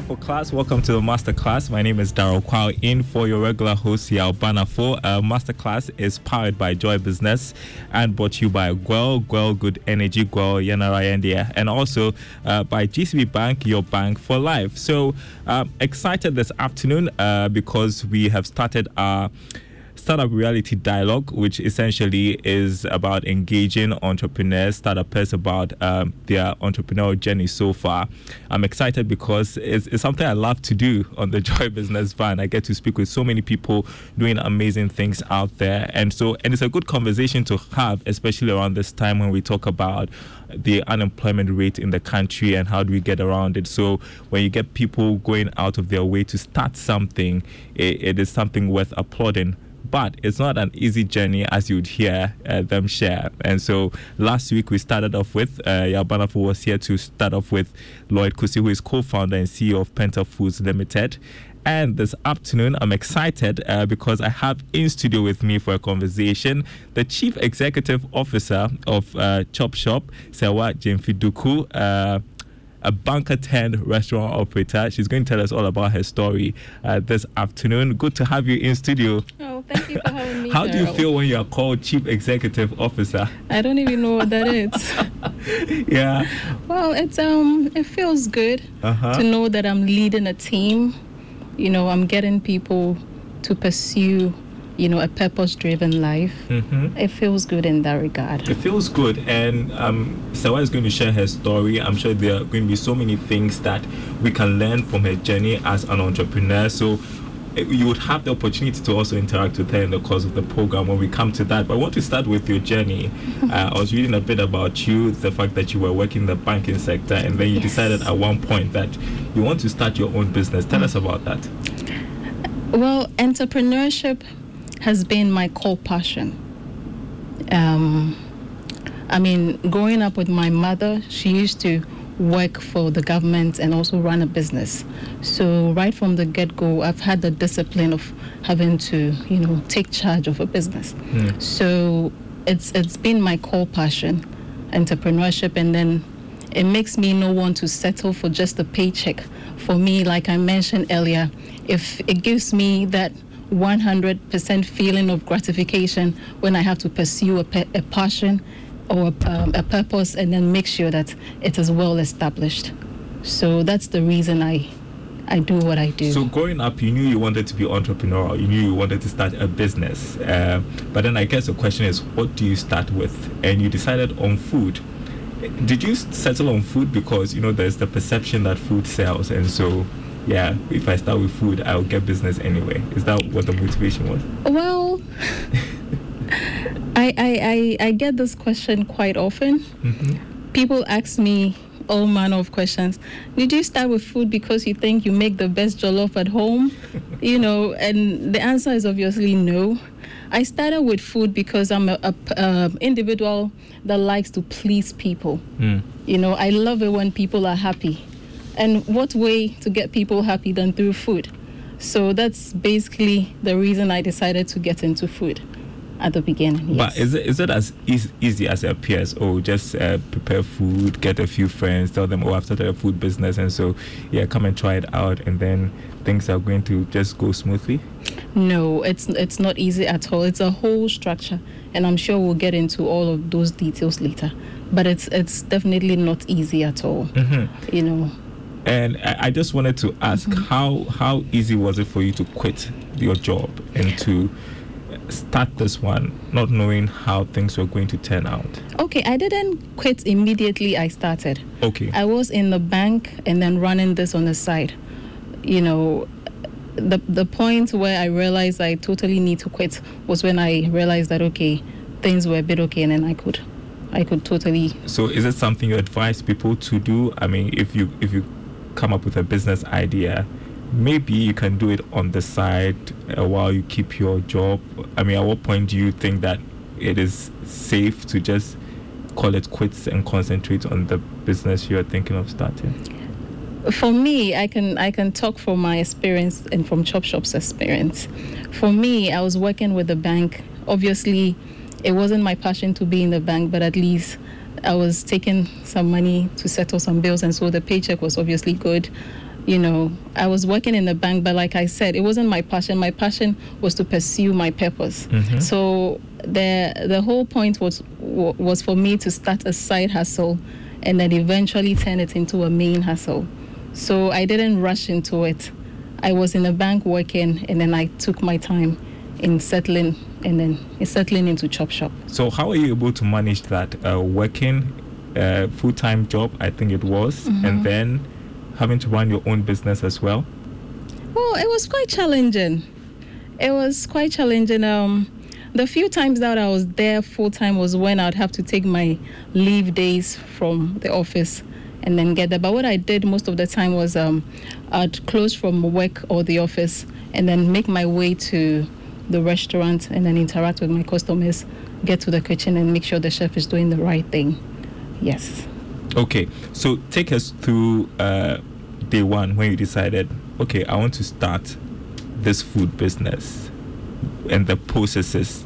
6.30, time for class. Welcome to the master class. My name is Daryl Kwao, in for your regular host, Yao Banafo. Uh, master class is powered by Joy Business and brought to you by GOIL, GOIL Good Energy, GOIL Yanara India, and also uh, by GCB Bank, your bank for life. So, um, excited this afternoon uh, because we have started our Startup Reality Dialogue, which essentially is about engaging entrepreneurs, startups about um, their entrepreneurial journey so far. I'm excited because it's, it's, something I love to do on the Joy Business Van. I get to speak with so many people doing amazing things out there, and so and it's a good conversation to have, especially around this time when we talk about the unemployment rate in the country and how do we get around it. So when you get people going out of their way to start something, it, it is something worth applauding but it's not an easy journey as you'd hear uh, them share. And so last week we started off with uh, Yabanafu was here to start off with Lloyd Kusi, who is co-founder and CEO of Penta Foods Limited. And this afternoon, I'm excited uh, because I have in studio with me for a conversation the Chief Executive Officer of uh, Chop Shop, Sewa Jemfiduku. Uh, a bunker 10 restaurant operator. She's going to tell us all about her story uh, this afternoon. Good to have you in studio. Oh, thank you for having me. How do you feel when you are called Chief Executive Officer? I don't even know what that is. yeah. Well, it's um, it feels good uh-huh. to know that I'm leading a team. You know, I'm getting people to pursue you know, a purpose driven life. Mm-hmm. It feels good in that regard. It feels good. And um, Sawa is going to share her story. I'm sure there are going to be so many things that we can learn from her journey as an entrepreneur. So eh, you would have the opportunity to also interact with her in the course of the program when we come to that. But I want to start with your journey. uh, I was reading a bit about you, the fact that you were working in the banking sector, and then you yes. decided at one point that you want to start your own business. Tell us about that. Well, entrepreneurship has been my core passion. Um, I mean, growing up with my mother, she used to work for the government and also run a business. So right from the get-go, I've had the discipline of having to, you know, take charge of a business. Mm. So it's it's been my core passion, entrepreneurship, and then it makes me no want to settle for just a paycheck. For me, like I mentioned earlier, if it gives me that 100% feeling of gratification when I have to pursue a, a passion or a, um, a purpose and then make sure that it is well established. So that's the reason I I do what I do. So growing up, you knew you wanted to be entrepreneurial. You knew you wanted to start a business. Uh, but then I guess the question is, what do you start with? And you decided on food. Did you settle on food because you know there's the perception that food sells, and so yeah, if I start with food, I'll get business anyway. Is that what the motivation was? Well, I, I, I, I, get this question quite often. Mm-hmm. People ask me all manner of questions. Did you start with food because you think you make the best jollof at home? you know, and the answer is obviously no. I started with food because I'm a, individual that likes to please people. Mm. You know, I love it when people are happy. And what way to get people happy than through food? So that's basically the reason I decided to get into food at the beginning. Yes. But is it, is it as easy, easy as it appears? Oh, just uh, prepare food, get a few friends, tell them, oh, I've started a food business, and so yeah, come and try it out, and then things are going to just go smoothly. No, it's it's not easy at all. It's a whole structure, and I'm sure we'll get into all of those details later. But it's it's definitely not easy at all. Mm-hmm. You know. And I just wanted to ask mm-hmm. how how easy was it for you to quit your job and to start this one, not knowing how things were going to turn out? Okay, I didn't quit immediately. I started. Okay. I was in the bank and then running this on the side. You know, the the point where I realized I totally need to quit was when I realized that okay, things were a bit okay, and then I could, I could totally. So, is it something you advise people to do? I mean, if you if you come up with a business idea, maybe you can do it on the side uh, while you keep your job. I mean, at what point do you think that it is safe to just call it quits and concentrate on the business you're thinking of starting? For me, I can I can talk from my experience and from Chop Shop's experience. For me, I was working with the bank. Obviously, it wasn't my passion to be in the bank, but at least I was taking some money to settle some bills, and so the paycheck was obviously good. you know, I was working in the bank, but like I said, it wasn't my passion. My passion was to pursue my purpose. Mhm. So the the whole point was was for me to start a side hustle, and then eventually turn it into a main hustle. So I didn't rush into it. I was in the bank working, and then I took my time in settling, and then it's settling into chop shop. So how are you able to manage that uh, working uh, full time job? I think it was, Mm-hmm. and then having to run your own business as well. Well, it was quite challenging. It was quite challenging. Um, the few times that I was there full time was when I'd have to take my leave days from the office and then get there. But what I did most of the time was um, I'd close from work or the office and then make my way to the restaurant and then interact with my customers, get to the kitchen and make sure the chef is doing the right thing. Yes. Okay, so take us through uh, day one when you decided, okay, I want to start this food business and the processes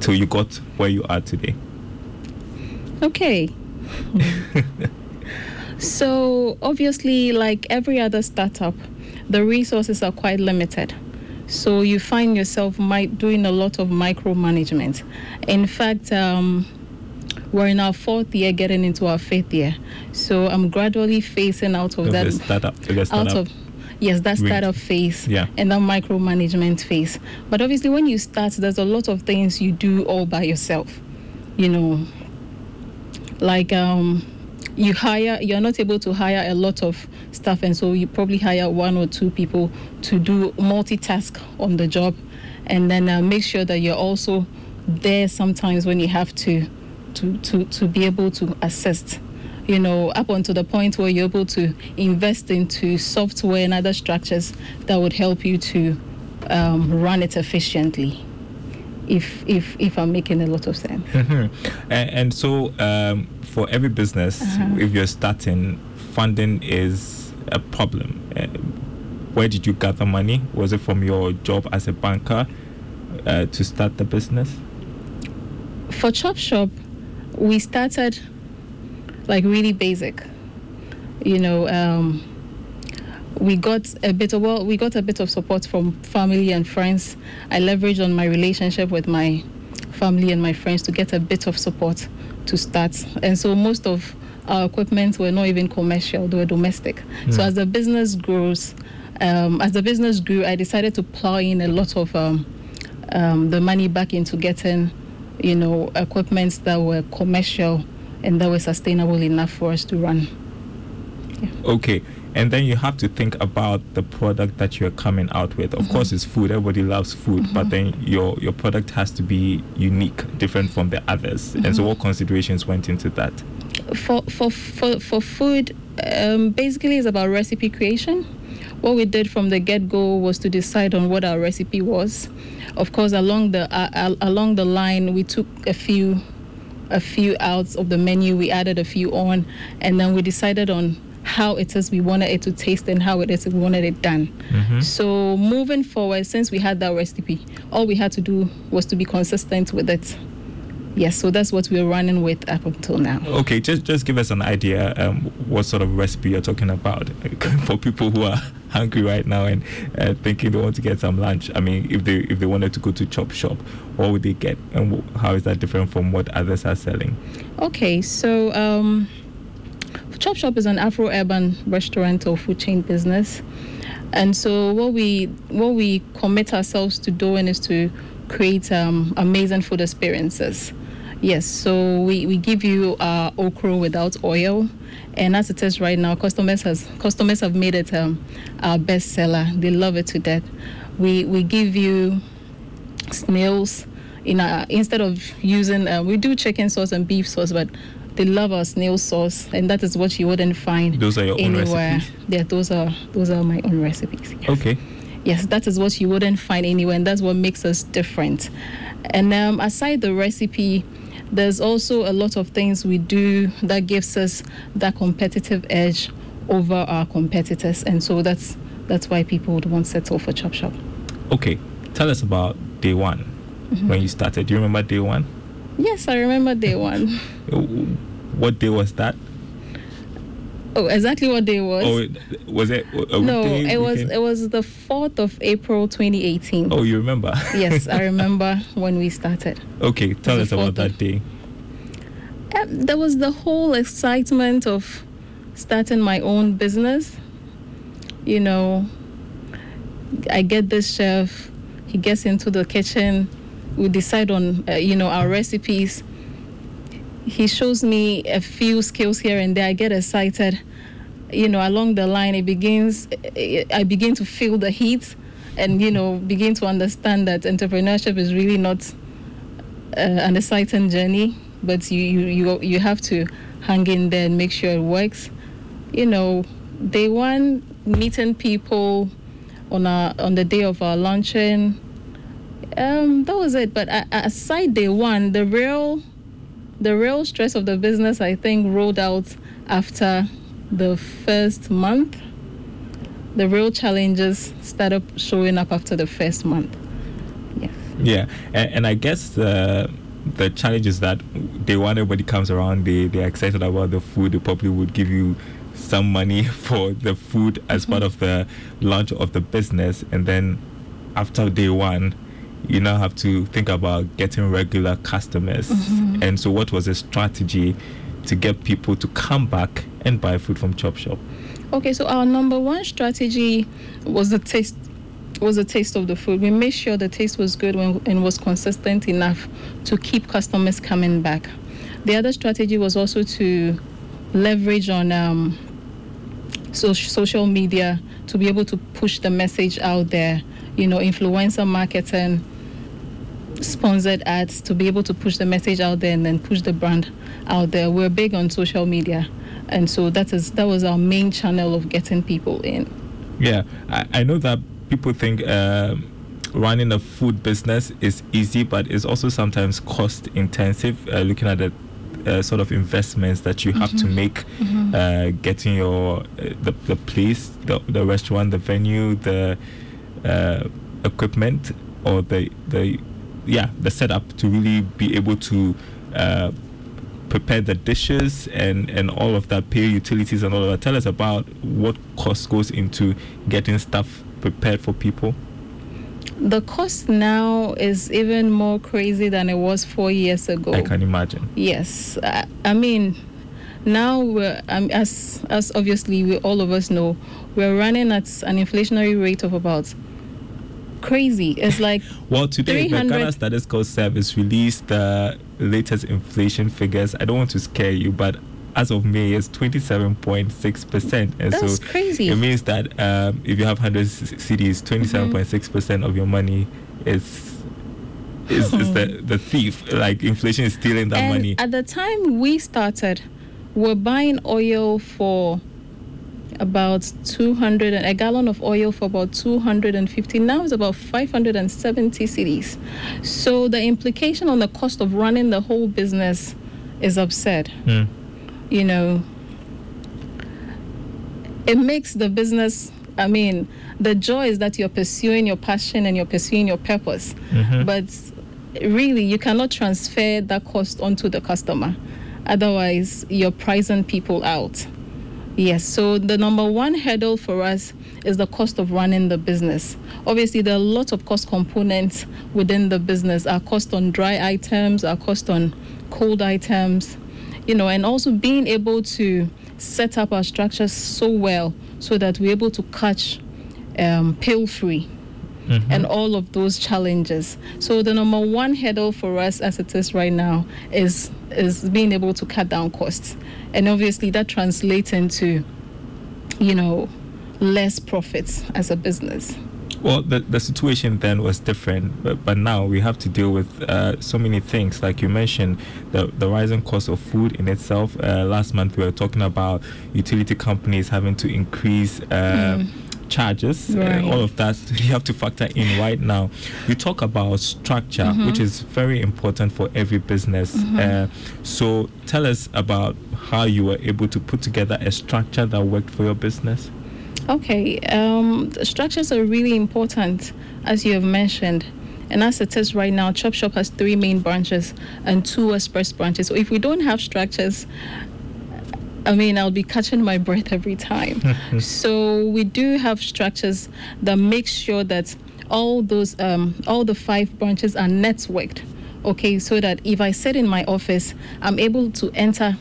till you got where you are today. Okay. so, obviously, like every other startup, the resources are quite limited. So, you find yourself might doing a lot of micromanagement. In fact, um, we're in our fourth year, getting into our fifth year. So, I'm gradually phasing out of that the startup, the out of yes that startup phase Yeah. and that micromanagement phase but obviously when you start there's a lot of things you do all by yourself you know like um you hire you're not able to hire a lot of staff and so you probably hire one or two people to do multitask on the job. And then uh, make sure that you're also there sometimes when you have to to to, to be able to assist. You know up until the point where you're able to invest into software and other structures that would help you to um, run it efficiently if if if i'm making a lot of sense Mhm. And, and so, um, for every business, Uh-huh. if you're starting, funding is a problem. Uh, where did you gather money? Was it from your job as a banker uh, to start the business? for chop shop we started like really basic you know um, we got a bit of well we got a bit of support from family and friends i leveraged on my relationship with my family and my friends to get a bit of support to start and so most of our equipment were not even commercial they were domestic so Mm. as the business grows um, as the business grew i decided to plow in a lot of um, um, the money back into getting, you know, equipments that were commercial and that were sustainable enough for us to run. Okay. And then you have to think about the product that you're coming out with. Of course, it's food. Everybody loves food, but then your your product has to be unique, different from the others. And so, what considerations went into that? For for for, for food, um, basically, it's about recipe creation. What we did from the get go was to decide on what our recipe was. Of course, along the uh, along the line, we took a few a few out of the menu. We added a few on, and then we decided on how it is we wanted it to taste and how it is we wanted it done. Mhm. So moving forward, since we had that recipe, all we had to do was to be consistent with it. Yes, so that's what we're running with up until now. Okay, just just give us an idea um, what sort of recipe you're talking about for people who are hungry right now and uh, thinking they want to get some lunch. I mean, if they if they wanted to go to Chop Shop, what would they get, and how is that different from what others are selling? Okay, so um, Chop Shop is an Afro-urban restaurant or food chain business, and so what we what we commit ourselves to doing is to create um, amazing food experiences. Yes, so we, we give you uh, okra without oil, and as it is right now, customers has customers have made it um, our best seller. They love it to death. We we give you snails in our, instead of using uh, we do chicken sauce and beef sauce but they love our snail sauce and that is what you wouldn't find Those are your own anywhere recipes? yeah those are those are my own recipes yes. Okay. yes that is what you wouldn't find anywhere and that's what makes us different and um, aside the recipe there's also a lot of things we do that gives us that competitive edge over our competitors and so that's that's why people would want to settle for chop shop Okay. Tell us about day one Mm-hmm. when you started. Do you remember day one? yes i remember day one What day was that? Oh, exactly what day was? Oh, was it? A no, it was it was the fourth of April, 2018. Oh, you remember? yes, I remember when we started. okay, tell us about that day. Um, there was the whole excitement of starting my own business. You know, I get this chef, he gets into the kitchen, we decide on, uh, you know, our recipes. He shows me a few skills here and there. I get excited. You know, along the line, it begins, I begin to feel the heat and, you know, begin to understand that entrepreneurship is really not uh, an exciting journey, but you, you you you have to hang in there and make sure it works. You know, day one, meeting people on our on the day of our luncheon. Um, that was it. But aside day one, the real the real stress of the business, I think, rolled out after the first month. The real challenges started showing up after the first month. Yes. Yeah, and, and I guess the the challenge is that day one everybody comes around, they they're excited about the food. They probably would give you some money for the food as part mm-hmm. of the launch of the business, and then after day one, you now have to think about getting regular customers. And so, what was the strategy to get people to come back and buy food from Chop Shop? Okay, so our number one strategy was the taste was the taste of the food. We made sure the taste was good when, and was consistent enough to keep customers coming back. The other strategy was also to leverage on um, so, social media to be able to push the message out there. You know, influencer marketing, sponsored ads to be able to push the message out there and then push the brand out there. We're big on social media, and so that is that was our main channel of getting people in. Yeah, I, I know that people think um, running a food business is easy, but it's also sometimes cost intensive. Uh, looking at the uh, sort of investments that you have to make, uh, getting your uh, the the place, the the restaurant, the venue, the uh, equipment, or the the yeah the setup to really be able to. Uh, prepare the dishes and and all of that pay utilities and all of that tell us about what cost goes into getting stuff prepared for people The cost now is even more crazy than it was four years ago. i can imagine Yes, I, I mean, now we're um, as as obviously we all of us know, we're running at an inflationary rate of about crazy. It's like well today the 300 ghana statistical service released the latest inflation figures i don't want to scare you but as of May, it's 27.6%. And That's so crazy. it means that um, if you have 100 c- cities, 27.6% of your money is is, is the, the thief. Like inflation is stealing that and money. at the time we started, we're buying oil for about 200 and a gallon of oil for about 250 now it's about 570 cedis so the implication on the cost of running the whole business is absurd Hmm. you know it makes the business i mean the joy is that you're pursuing your passion and you're pursuing your purpose. Mhm. but really you cannot transfer that cost onto the customer. Otherwise you're pricing people out yes so the number one hurdle for us is the cost of running the business. Obviously there are lots of cost components within the business. Our cost on dry items our cost on cold items you know and also being able to set up our structures so well so that we're able to catch um, pill free Mhm. and all of those challenges. So the number one hurdle for us as it is right now is is being able to cut down costs. And obviously that translates into you know less profits as a business. Well, the, the situation then was different, but, but now we have to deal with uh, so many things. Like you mentioned, the, the rising cost of food in itself. Uh, last month we were talking about utility companies having to increase uh, charges. Uh, Right. all of that you have to factor in right now. We talk about structure, which is very important for every business. Uh, so tell us about how you were able to put together a structure that worked for your business. Okay, um, the structures are really important, as you have mentioned. And as it is right now, Chop Shop has three main branches and two express branches. So if we don't have structures, I mean, I'll be catching my breath every time. so we do have structures that make sure that all those, um, all the five branches are networked. Okay, so that if I sit in my office, I'm able to enter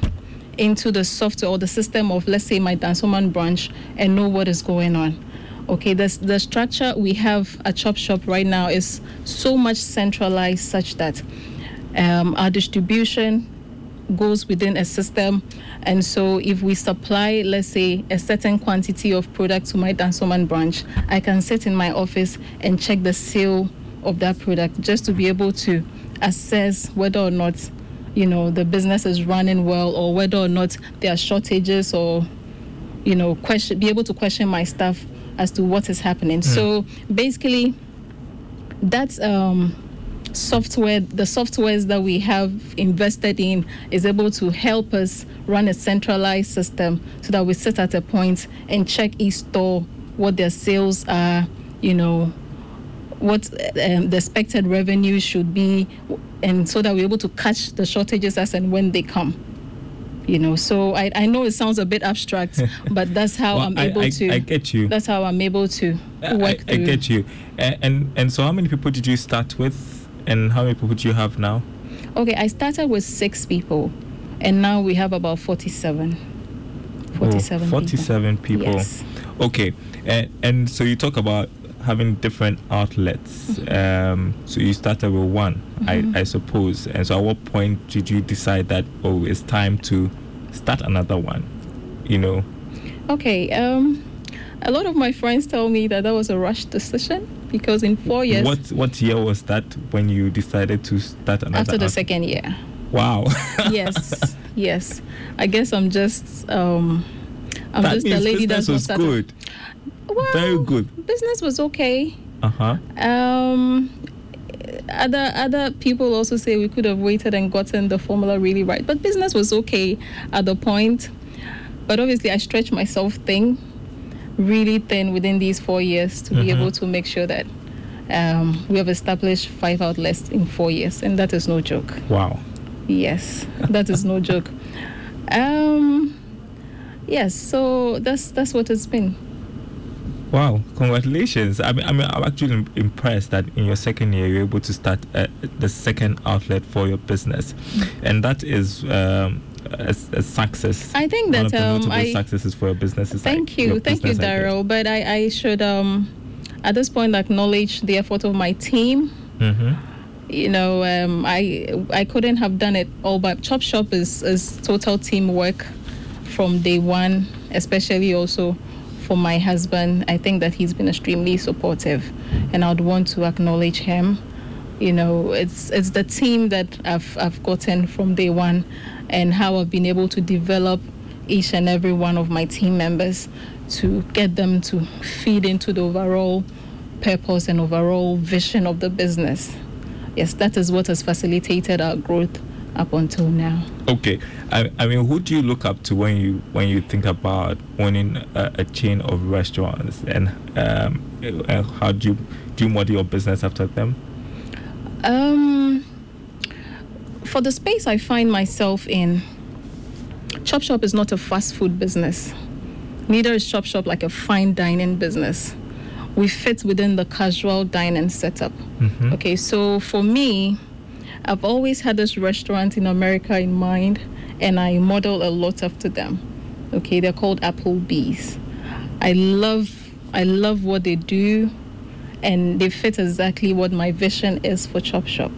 into the software or the system of, let's say, my Dansoman branch and know what is going on. Okay, the, the structure we have at Chop Shop right now is so much centralized such that um, our distribution goes within a system. And so if we supply, let's say, a certain quantity of product to my Dansoman branch, I can sit in my office and check the sale of that product just to be able to assess whether or not you know the business is running well or whether or not there are shortages or you know question be able to question my staff as to what is happening so basically that's um software the softwares that we have invested in is able to help us run a centralized system so that we sit at a point and check each store what their sales are you know what um, the expected revenue should be and so that we're able to catch the shortages as and when they come you know so i, I know it sounds a bit abstract but that's how Well, i'm able I- to I get you. that's how i'm able to I, work I through get you. A- And and so how many people did you start with, and how many people do you have now? okay i started with six people and now we have about 47 47 Oh, people. 47 people. Yes. Okay, and and so you talk about having different outlets. Mm-hmm. Um, so you started with one, I, I suppose. And so at what point did you decide that oh, it's time to start another one? You know. okay um a lot of my friends tell me that that was a rush decision because in four years What what year was that when you decided to start another? after the second year Wow. yes yes i guess i'm just um i'm that just the means lady that's not was started- good. well, Very good. business was okay Uh huh. um other other people also say we could have waited and gotten the formula really right but business was okay at the point but obviously i stretched myself thin really thin within these four years to be Mhm. able to make sure that um, we have established five outlets in four years and that is no joke Wow. Yes, that is no joke. Um, yes, so that's that's what it's been. Wow, congratulations. I mean, I mean, I'm actually impressed that in your second year you're able to start uh, the second outlet for your business, and that is um, a, a success. I think One that of the um, notable I successes for your business is thank like you, thank you. Daryl. But I, I should um, at this point acknowledge the effort of my team. Mhm. You know, um, I I couldn't have done it all, but Chop Shop is is total teamwork from day one, especially also for my husband. I think that he's been extremely supportive, and I'd want to acknowledge him. You know, it's it's the team that I've I've gotten from day one, and how I've been able to develop each and every one of my team members to get them to feed into the overall purpose and overall vision of the business. Yes, that is what has facilitated our growth up until now. Okay, I, I mean, who do you look up to when you when you think about owning a, a chain of restaurants, and um, and how do you do you model your business after them? Um, for the space I find myself in, Chop Shop is not a fast food business. Neither is Chop Shop like a fine dining business. We fit within the casual dining setup. Mhm. Okay, so for me, I've always had this restaurant in America in mind, and I model a lot after them. Okay, they're called Applebee's. I love, I love what they do, and they fit exactly what my vision is for Chop Shop.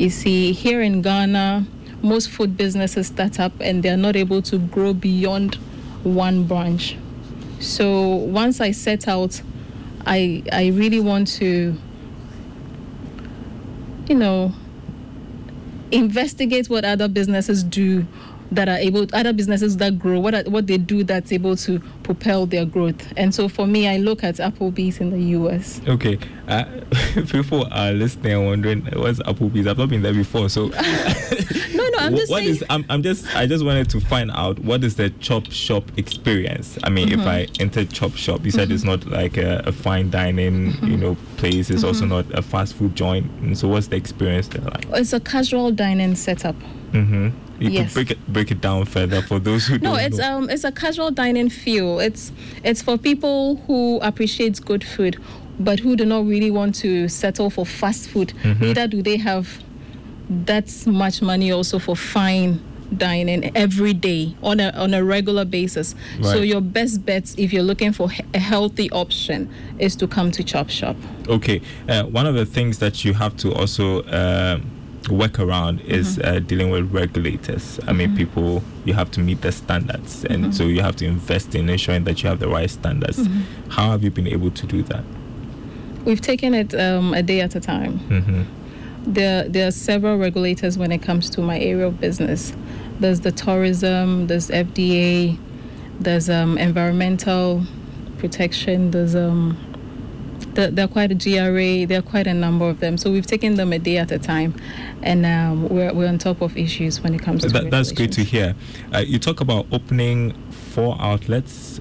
You see, here in Ghana, most food businesses start up and they're not able to grow beyond one branch. So once I set out, I I really want to, you know, investigate what other businesses do that are able other businesses that grow what are, what they do that's able to propel their growth and so for me i look at applebee's in the us Okay, uh, people are listening and wondering what's Applebee's. I've not been there before, so no no I'm just what saying. is- I'm, I'm just I just wanted to find out what is the chop shop experience. I mean, Mm-hmm. if I enter chop shop, you said it's not like a, a fine dining, Mm-hmm. you know, place. It's also not a fast food joint. And so, what's the experience there like? it's a casual dining setup. Mm-hmm. You Yes. could break it break it down further for those who No, don't it's know. um it's a casual dining feel. It's it's for people who appreciates good food, but who do not really want to settle for fast food. Mm-hmm. Neither do they have that much money also for fine dining every day on a on a regular basis. So your best bets if you're looking for a healthy option is to come to Chop Shop. Okay, uh, one of the things that you have to also uh, work around is Mm-hmm. uh, dealing with regulators. I mean, people you have to meet the standards, and Mm-hmm. so you have to invest in ensuring that you have the right standards. Mm-hmm. How have you been able to do that? We've taken it um, a day at a time. hmm there there are several regulators when it comes to my area of business. There's the tourism, there's FDA, there's um, environmental protection, there's um, there, there are quite a GRA, there are quite a number of them. So we've taken them a day at a time, and um, we're we're on top of issues when it comes to That, that's great to hear. Uh, you talk about opening four outlets.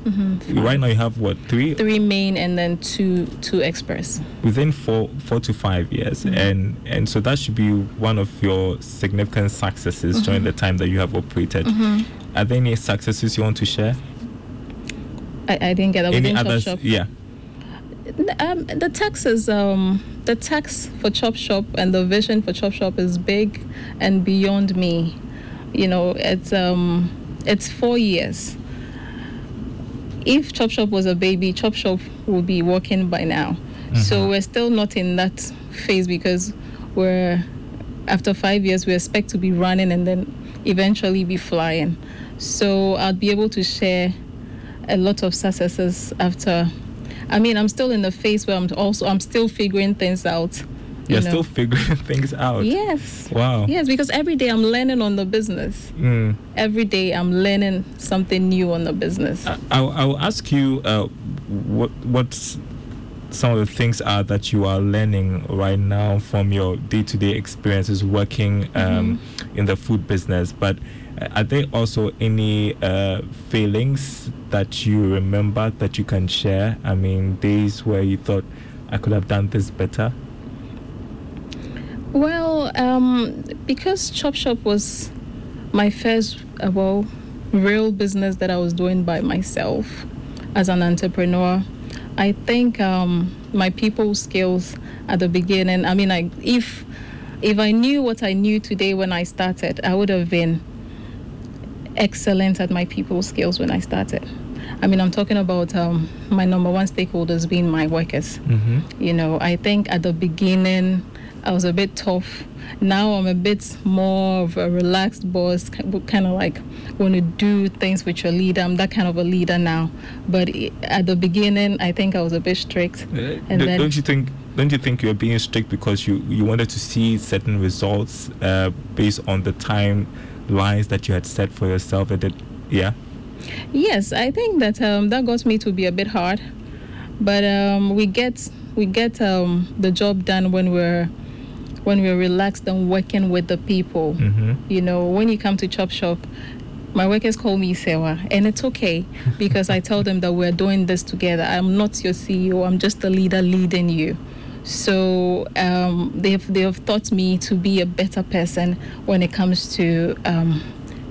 Right now, you have what three Mm-hmm. Three main and then two two express. within four four to five years, Mm-hmm. and and so that should be one of your significant successes during Mm-hmm. the time that you have operated. Are there any successes you want to share? I, I didn't get that. any within Chop others? Shop. Yeah. Um, the taxes, um, the tax for Chop Shop and the vision for Chop Shop is big and beyond me. You know, it's um, it's four years. If Chop Shop was a baby, Chop Shop would be working by now. So we're still not in that phase because we're after five years we expect to be running and then eventually be flying. So I'll be able to share a lot of successes after. I mean, I'm still in the phase where I'm also I'm still figuring things out. you You're know. still figuring things out. Yes. Wow. Yes, because every day I'm learning on the business. Mm. Every day I'm learning something new on the business. I, I'll, I'll ask you uh, what what's some of the things are that you are learning right now from your day-to-day experiences working um, in the food business but are there also any uh, failings that you remember that you can share i mean days where you thought i could have done this better Well, um, because Chop Shop was my first, uh, well, real business that I was doing by myself as an entrepreneur, I think um, my people skills at the beginning. I mean, like if if I knew what I knew today when I started, I would have been excellent at my people skills when I started. I mean, I'm talking about um, my number one stakeholders being my workers. mm-hmm. You know, I think at the beginning I was a bit tough. Now I'm a bit more of a relaxed boss, kind of like want to do things with your leader. I'm that kind of a leader now. But at the beginning, I think I was a bit strict. Uh, And then- don't you think don't you think you're being strict because you you wanted to see certain results uh, based on the timelines that you had set for yourself and did, yeah Yes, I think that um, that got me to be a bit hard, but um, we get we get um, the job done when we're when we're relaxed and working with the people. mm-hmm. You know, when you come to Chop Shop, my workers call me Sewa, and it's okay because I tell them that we're doing this together. I'm not your CEO. I'm just a leader leading you. So um, they've they have taught me to be a better person when it comes to um,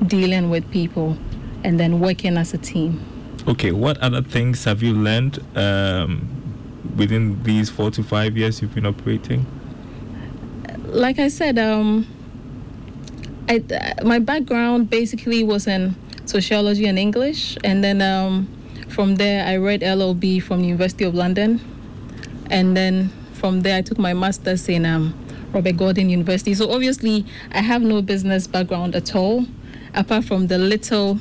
dealing with people and then working as a team. okay what other things have you learned um, within these four to five years you've been operating like I said, um, I, uh, my background basically was in sociology and English, and then um, from there I read LLB from the University of London, and then from there I took my master's in um, Robert Gordon University. So obviously I have no business background at all, apart from the little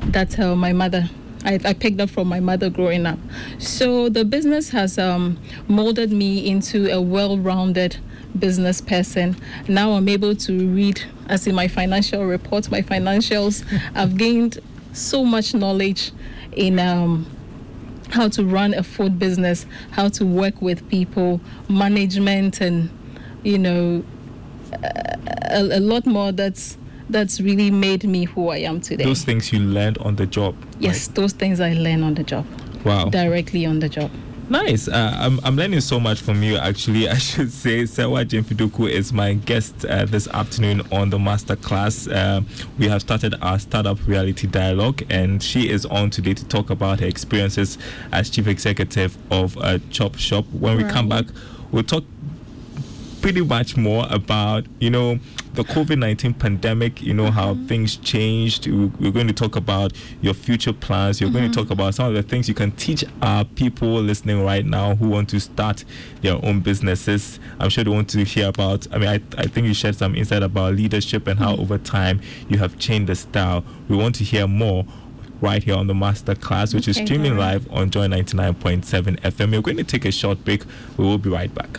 that uh, my mother I, I picked up from my mother growing up. So the business has um, molded me into a well-rounded business person. Now I'm able to read, as in my financial reports, my financials. I've gained so much knowledge in um, how to run a food business, how to work with people, management, and you know, a, a lot more that's that's really made me who I am today. Those things you learned on the job. yes, those things I learned on the job, Wow. directly on the job. Nice. Uh, I'm, I'm learning so much from you, actually. I should say Sewa Jemfiduku is my guest uh, this afternoon on the masterclass. Uh, we have started our startup reality dialogue, and she is on today to talk about her experiences as chief executive of uh, Chop Shop. When we come back, we'll talk pretty much more about you know the COVID nineteen pandemic. You know how mm-hmm. things changed. We- We're going to talk about your future plans. You're going to talk mm-hmm. about some of the things you can teach our people listening right now who want to start their own businesses. I'm sure they want to hear about. I mean, I, I think you shared some insight about leadership and how mm-hmm. over time you have changed the style. We want to hear more. Right here on the master class, which is streaming live on Joy 99.7 FM. We're going to take a short break. We will be right back.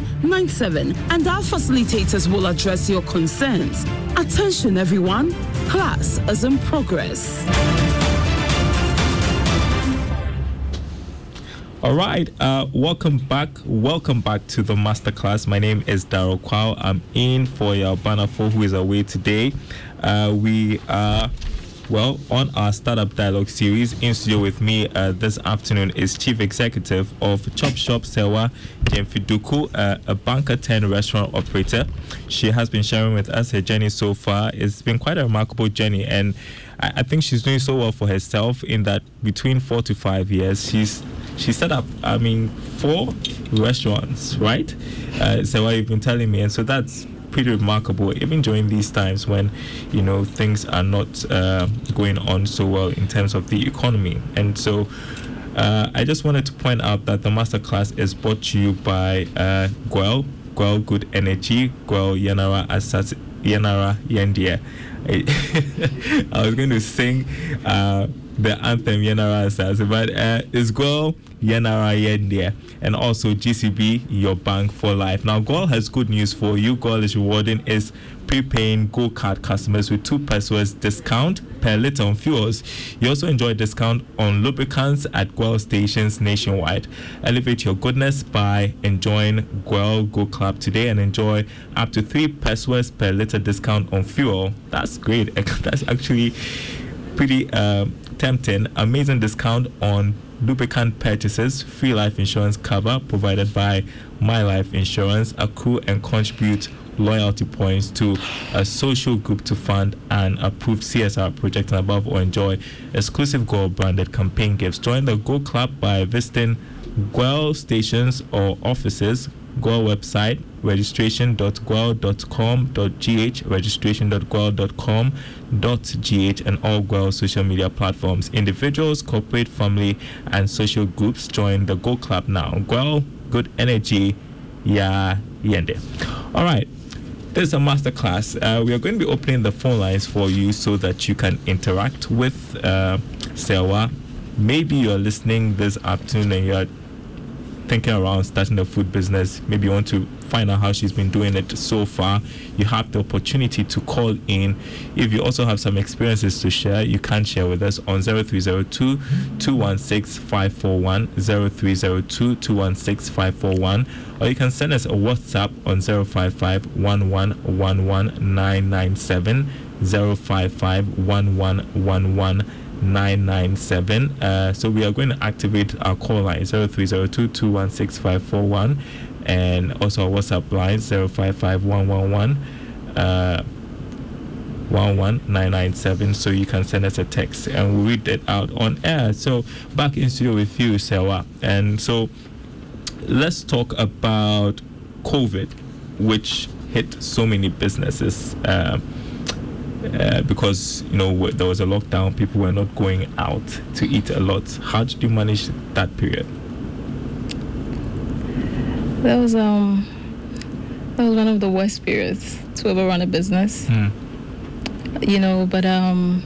111997 and our facilitators will address your concerns. Attention everyone, class is in progress. All right, uh, welcome back. Welcome back to the masterclass. My name is Daryl Kwao. I'm in for Yalbana Fo, who is away today. Uh, we are, well, on our Startup Dialogue series. In studio with me uh, this afternoon is Chief Executive of Chop Shop Sewa Jemfiduku, uh, a Banker 10 restaurant operator. She has been sharing with us her journey so far. It's been quite a remarkable journey, and I, I think she's doing so well for herself in that between four to five years, she's she set up, I mean, four restaurants, right? Uh, so what you've been telling me, and so that's pretty remarkable, even during these times when, you know, things are not uh, going on so well in terms of the economy. And so uh, I just wanted to point out that the masterclass is brought to you by uh, GOIL, Good Energy, GOIL Yanara Asas, Yanara Yendia. I was going to sing uh, the anthem Yanara Asas, but uh, it's GOIL Yanara Yendia and also GCB, your bank for life. Now, GOIL has good news for you. GOIL is rewarding its prepaying Go Card customers with two pesewas discount per liter on fuels. You also enjoy discount on lubricants at GOIL stations nationwide. Elevate your goodness by enjoying GOIL Go Club today and enjoy up to three pesewas per liter discount on fuel. That's great. That's actually pretty uh, tempting. Amazing discount on lubricant purchases, free life insurance cover provided by My Life Insurance, accrue and contribute loyalty points to a social group to fund an approved CSR project and above or enjoy exclusive Go branded campaign gifts. Join the Go Club by visiting GOIL stations or offices, GOIL website, registration.goil.com.gh, registration.goil.com.gh, and all GOIL social media platforms. Individuals, corporate, family, and social groups join the Go Club now. GOIL, good energy, yeah, yende. All right. This is a masterclass. Uh, we are going to be opening the phone lines for you so that you can interact with uh. Maybe you're listening this afternoon and you're thinking around starting a food business, maybe you want to find out how she's been doing it so far, you have the opportunity to call in. If you also have some experiences to share, you can share with us on 0302 216 541, 0302 216 541, or you can send us a WhatsApp on 055 1111997, 055 1111 997. Uh, so we are going to activate our call line 0302 and also our WhatsApp line 055 111 uh, 11997 so you can send us a text and we'll read it out on air. So back in studio with you, Sewa. And so let's talk about COVID, which hit so many businesses. Uh, uh, because you know there was a lockdown, people were not going out to eat a lot. How did you manage that period? There was um That was one of the worst periods to ever run a business. Mm. You know, but um,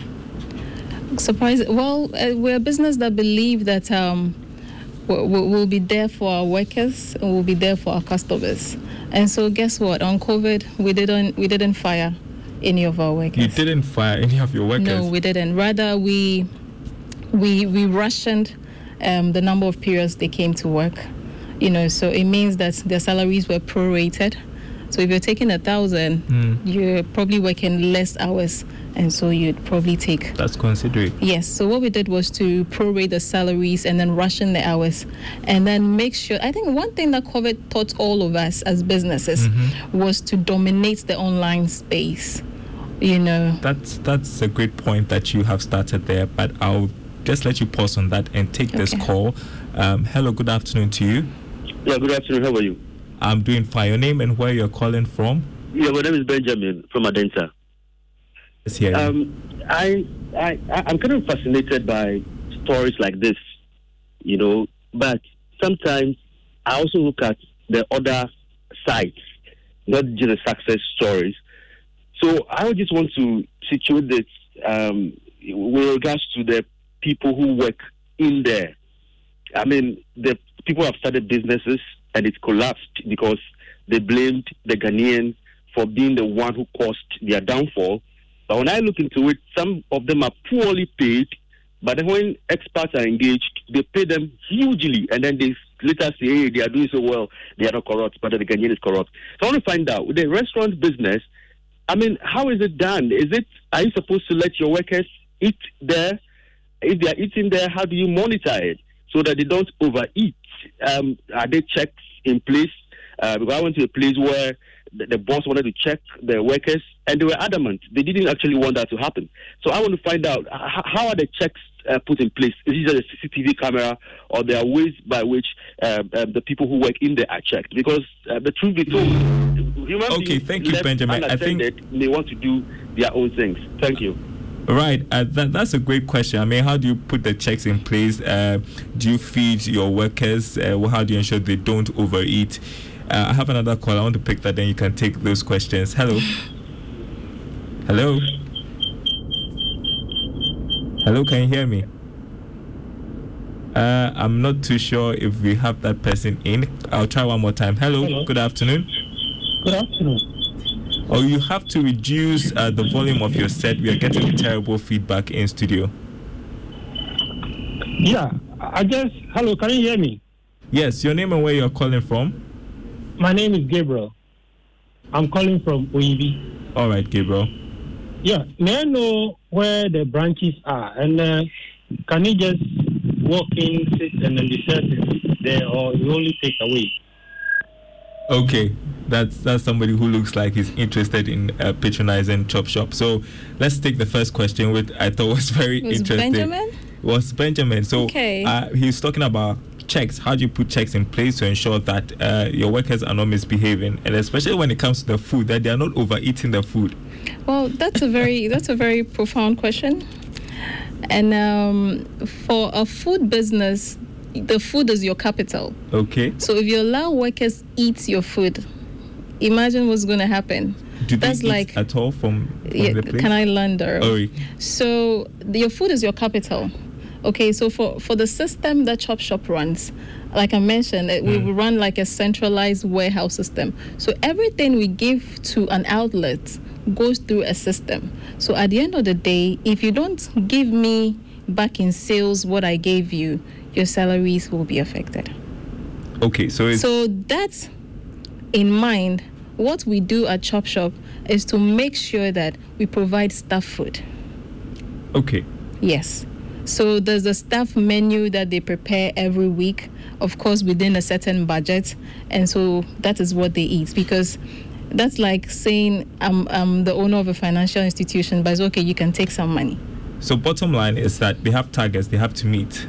surprise. Well, uh, we're a business that believe that um, we'll, we'll be there for our workers and we'll be there for our customers. And so, guess what? On COVID, we didn't we didn't fire any of our workers. You didn't fire any of your workers. No, we didn't. Rather, we we we rationed um, the number of periods they came to work. You know, so it means that their salaries were prorated. So if you're taking a thousand, Mm. you're probably working less hours, and so you'd probably take That's considerate. Yes. So what we did was to prorate the salaries and then ration the hours, and then make sure. I think one thing that COVID taught all of us as businesses was to dominate the online space. You know. That's that's a great point that you have started there, but I'll just let you pause on that and take this call. Um, hello, good afternoon to you. Yeah, good afternoon. How are you? I'm doing fine. Your name and where you're calling from? Yeah, my name is Benjamin from Adenta. Yes, here. Um, I, I, I- I'm kind of fascinated by stories like this, you know, but sometimes I also look at the other sides, not just the success stories. So I would just want to situate this um, with regards to the people who work in there. I mean, the people have started businesses and it collapsed because they blamed the Ghanaian for being the one who caused their downfall. But when I look into it, some of them are poorly paid. But when experts are engaged, they pay them hugely, and then they later say, "Hey, they are doing so well. They are not corrupt, but the Ghanaian is corrupt." So I want to find out the restaurant business. I mean, how is it done? Is it are you supposed to let your workers eat there? If they are eating there, how do you monitor it so that they don't overeat? Um, are there checks in place? Uh, because I went to a place where the, the boss wanted to check the workers, and they were adamant they didn't actually want that to happen. So I want to find out h- how are the checks uh, put in place? Is it just a CCTV camera, or there are ways by which uh, the people who work in there are checked? Because uh, the truth be told, human Okay, beings thank you, Benjamin. I think- they want to do their own things. Thank you. Right, uh, that, that's a great question. I mean, how do you put the checks in place? Uh, do you feed your workers? Uh, how do you ensure they don't overeat? Uh, I have another call. I want to pick that, then you can take those questions. Hello. Hello. Hello, can you hear me? Uh, I'm not too sure if we have that person in. I'll try one more time. Hello, Hello. good afternoon. Good afternoon. Or you have to reduce uh, the volume of your set. We are getting terrible feedback in studio. Yeah, I just hello. Can you hear me? Yes, your name and where you're calling from. My name is Gabriel. I'm calling from Oyibi. All right, Gabriel. Yeah, may I know where the branches are, and uh, can you just walk in, sit, and then be certain there, or you only take away? Okay, that's that's somebody who looks like he's interested in uh, patronizing Chop Shop. So let's take the first question, which I thought was very was interesting. Benjamin? Was Benjamin? So Okay. uh, he's talking about checks. How do you put checks in place to ensure that uh, your workers are not misbehaving, and especially when it comes to the food, that they are not overeating the food. Well, that's a very that's a very profound question. And um, for a food business, the food is your capital. Okay. So if you allow workers eat your food, imagine what's going to happen. Do they That's eat like- at all from, from Yeah, can I learn there? Oh, So the- your food is your capital. Okay, so for, for the system that Chop Shop runs, like I mentioned, it, we Mm. run like a centralized warehouse system. So everything we give to an outlet goes through a system. So at the end of the day, if you don't give me back in sales what I gave you, your salaries will be affected. okay. So So that's in mind. What we do at Chop Shop is to make sure that we provide staff food. okay. Yes. So there's a staff menu that they prepare every week, of course, within a certain budget. And so that is what they eat because that's like saying I'm, I'm the owner of a financial institution, but it's okay, you can take some money. So bottom line is that they have targets they have to meet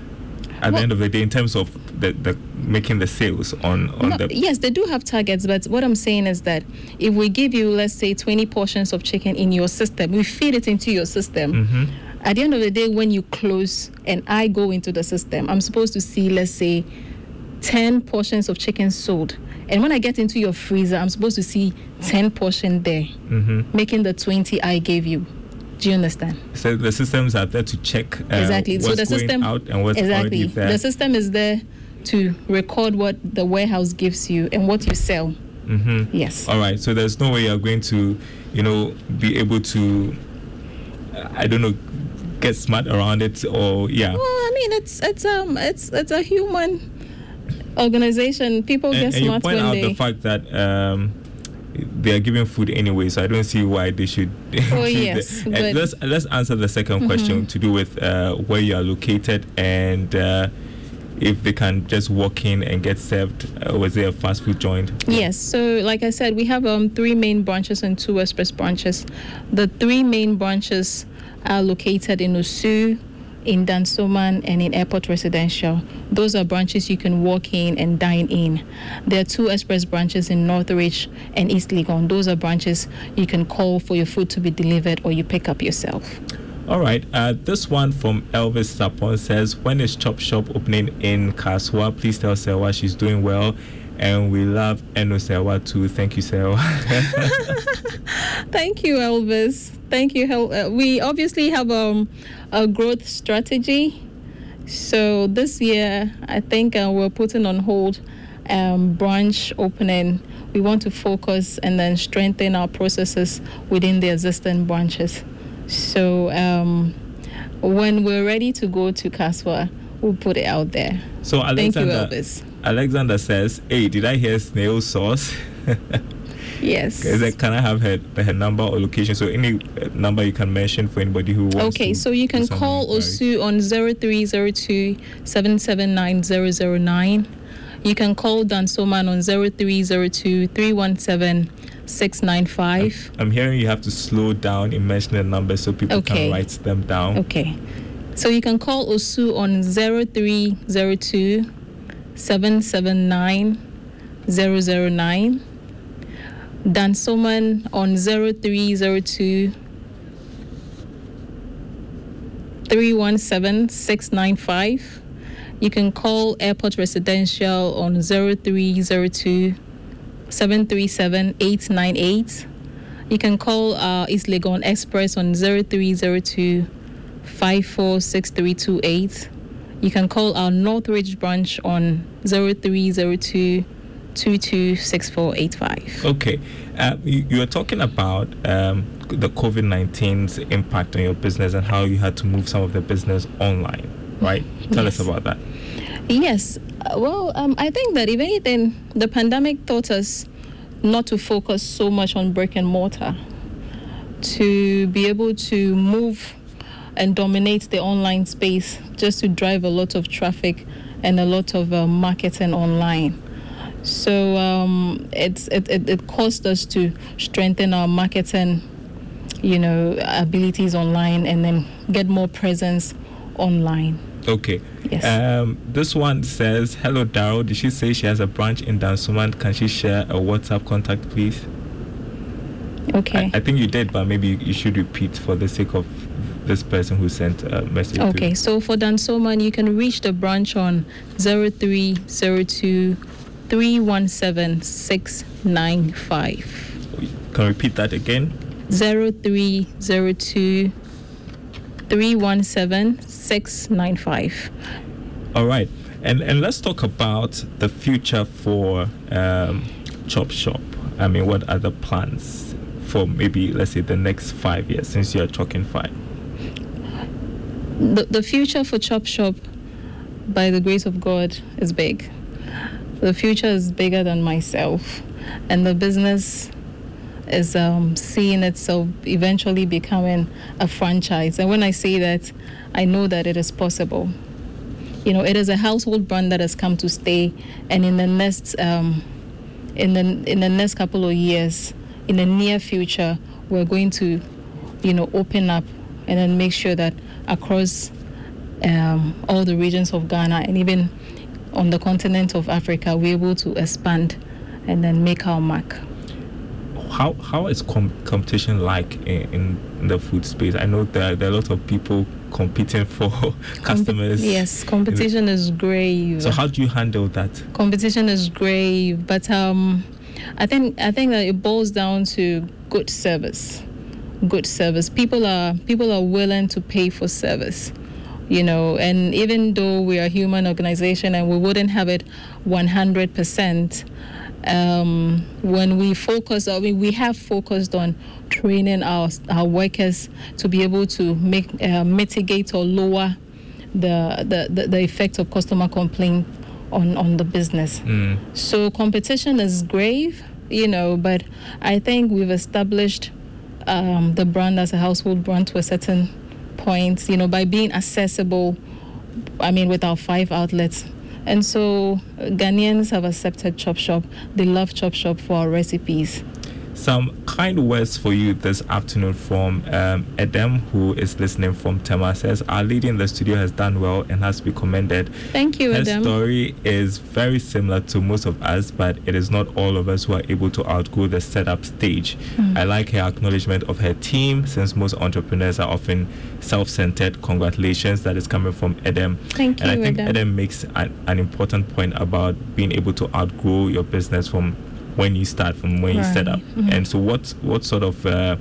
at the end of the day in terms of the, the making the sales on on No, the yes, they do have targets, but what I'm saying is that if we give you, let's say, 20 portions of chicken in your system, we feed it into your system. Mhm. At the end of the day, when you close and I go into the system, I'm supposed to see, let's say, 10 portions of chicken sold. And when I get into your freezer, I'm supposed to see 10 portion there, Mm-hmm. making the 20 I gave you. Do you understand? So the systems are there to check uh, exactly. what's So the going system out and what's exactly. already there. The system is there to record what the warehouse gives you and what you sell. mm-hmm. Yes. All right. So there's no way you're going to, you know, be able to, I don't know, get smart around it or yeah. Well, I mean, it's it's um it's it's a human organization. People and, get and you smart point when out they. the fact that um, they are giving food anyway, so I don't see why they should. Oh, yes, Uh, but- Mm-hmm. let's let's answer the 2nd question to do with uh, where you are located and uh, if they can just walk in and get served. Uh, was there a fast food joint? Yes. So, like I said, we have um, three main branches and two express branches. The three main branches are located in Osu, in Dansoman, and in Airport Residential. Those are branches you can walk in and dine in. There are two express branches in Northridge and East Legon. Those are branches you can call for your food to be delivered or you pick up yourself. All right. Uh, this one from Elvis Sapon says, When is Chop Shop opening in Kasoa? Please tell Sewa she's doing well. And we love Eno Sewa too. Thank you, Sewa. Thank you, Elvis. Thank you. Hel- uh, We obviously have um, a growth strategy. So this year, I think uh, we're putting on hold um, branch opening. We want to focus and then strengthen our processes within the existing branches. So um, when we're ready to go to Kasoa, we'll put it out there. so Thank you, Elvis. Alexander says, Hey, did I hear snail sauce? Yes. Is that, can I have her, her number or location? So any uh, number you can mention for anybody who wants Okay, so you can call. Osu on 0302 779 You can call Dansoman on 0302 317 695. I'm hearing you have to slow down in mentioning the numbers so people Okay. can write them down. Okay. So you can call Osu on 0302 779 009. Dansoman on 0302 317 695. You can call Airport Residential on 0302 737 898. You can call uh, East Legon Express on 0302 546328. You can call our Northridge branch on 0302 226485. Okay. Uh, you, you were talking about um, the COVID 19's impact on your business and how you had to move some of the business online, right? Tell Yes. us about that. Yes. Uh, well, um, I think that if anything, the pandemic taught us not to focus so much on brick and mortar, to be able to move and dominate the online space just to drive a lot of traffic and a lot of uh, marketing online. So um, it's, it, it, it caused us to strengthen our marketing, you know, abilities online and then get more presence online. Okay. Yes. Um, this one says, Hello, Daryl. Did she say she has a branch in Dansoman? Can she share a WhatsApp contact, please? Okay. I, I think you did, but maybe you should repeat for the sake of this person who sent a message. Okay, you. so for Dansoman, you can reach the branch on 0302 317 695. Can you repeat that again? 0302 317 695. All right, and and let's talk about the future for um, Chop Shop. I mean, what are the plans for maybe let's say the next five years? Since you're talking five. The, the future for Chop Shop, by the grace of God, is big. The future is bigger than myself, and the business is um, seeing itself eventually becoming a franchise. And when I say that, I know that it is possible. You know, it is a household brand that has come to stay, and in the next um, in the in the next couple of years, in the near future, we're going to, you know, open up and then make sure that across um, all the regions of Ghana and even on the continent of Africa, we're able to expand and then make our mark. How how is com- competition like in, in the food space? I know there, there are a lot of people competing for customers. yes, competition is grave. So how do you handle that? competition is grave, but um, I think I think that it boils down to good service. Good service. People are people are willing to pay for service. You know, and even though we are a human organization and we wouldn't have it 100%, um, when we focus, I mean, we have focused on training our our workers to be able to make uh, mitigate or lower the, the, the, effect of customer complaint on, on the business. Mm. So competition is grave, you know, but I think we've established um, the brand as a household brand to a certain point, you know, by being accessible. I mean, with our five outlets. And so Ghanaians have accepted Chop Shop. They love Chop Shop for our recipes. Some kind words for you this afternoon from um, Edem, who is listening from Tema. Says, Our lady in the studio has done well and has to be commended. Thank you, Her Adam. story is very similar to most of us, but it is not all of us who are able to outgrow the setup stage. Hmm. I like her acknowledgement of her team, since most entrepreneurs are often self centered. Congratulations, that is coming from Edem. Thank and you, I think Edem. Edem makes an, an important point about being able to outgrow your business from when you start, from when you set Right. up. Mhm. And so, what what sort of uh,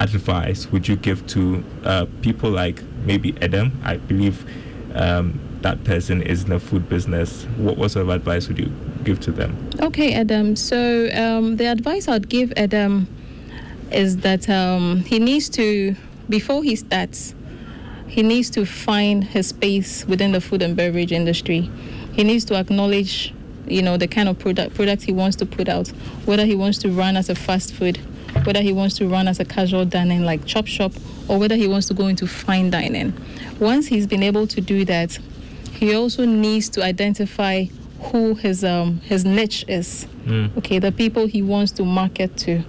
advice would you give to uh, people like maybe Adam I believe um, that person is in the food business. What, what sort of advice would you give to them? Okay, Adam. So um, the advice I'd give Adam is that um, he needs to, before he starts, he needs to find his space within the food and beverage industry. He needs to acknowledge, you know, the kind of product product he wants to put out, whether he wants to run as a fast food, whether he wants to run as a casual dining like Chop Shop, or whether he wants to go into fine dining. Once he's been able to do that, he also needs to identify who his um his niche is. Mm. Okay, the people he wants to market to,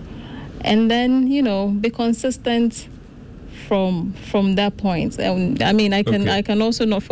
and then you know be consistent from from that point. Um, I mean, I can Okay. I can also not forget.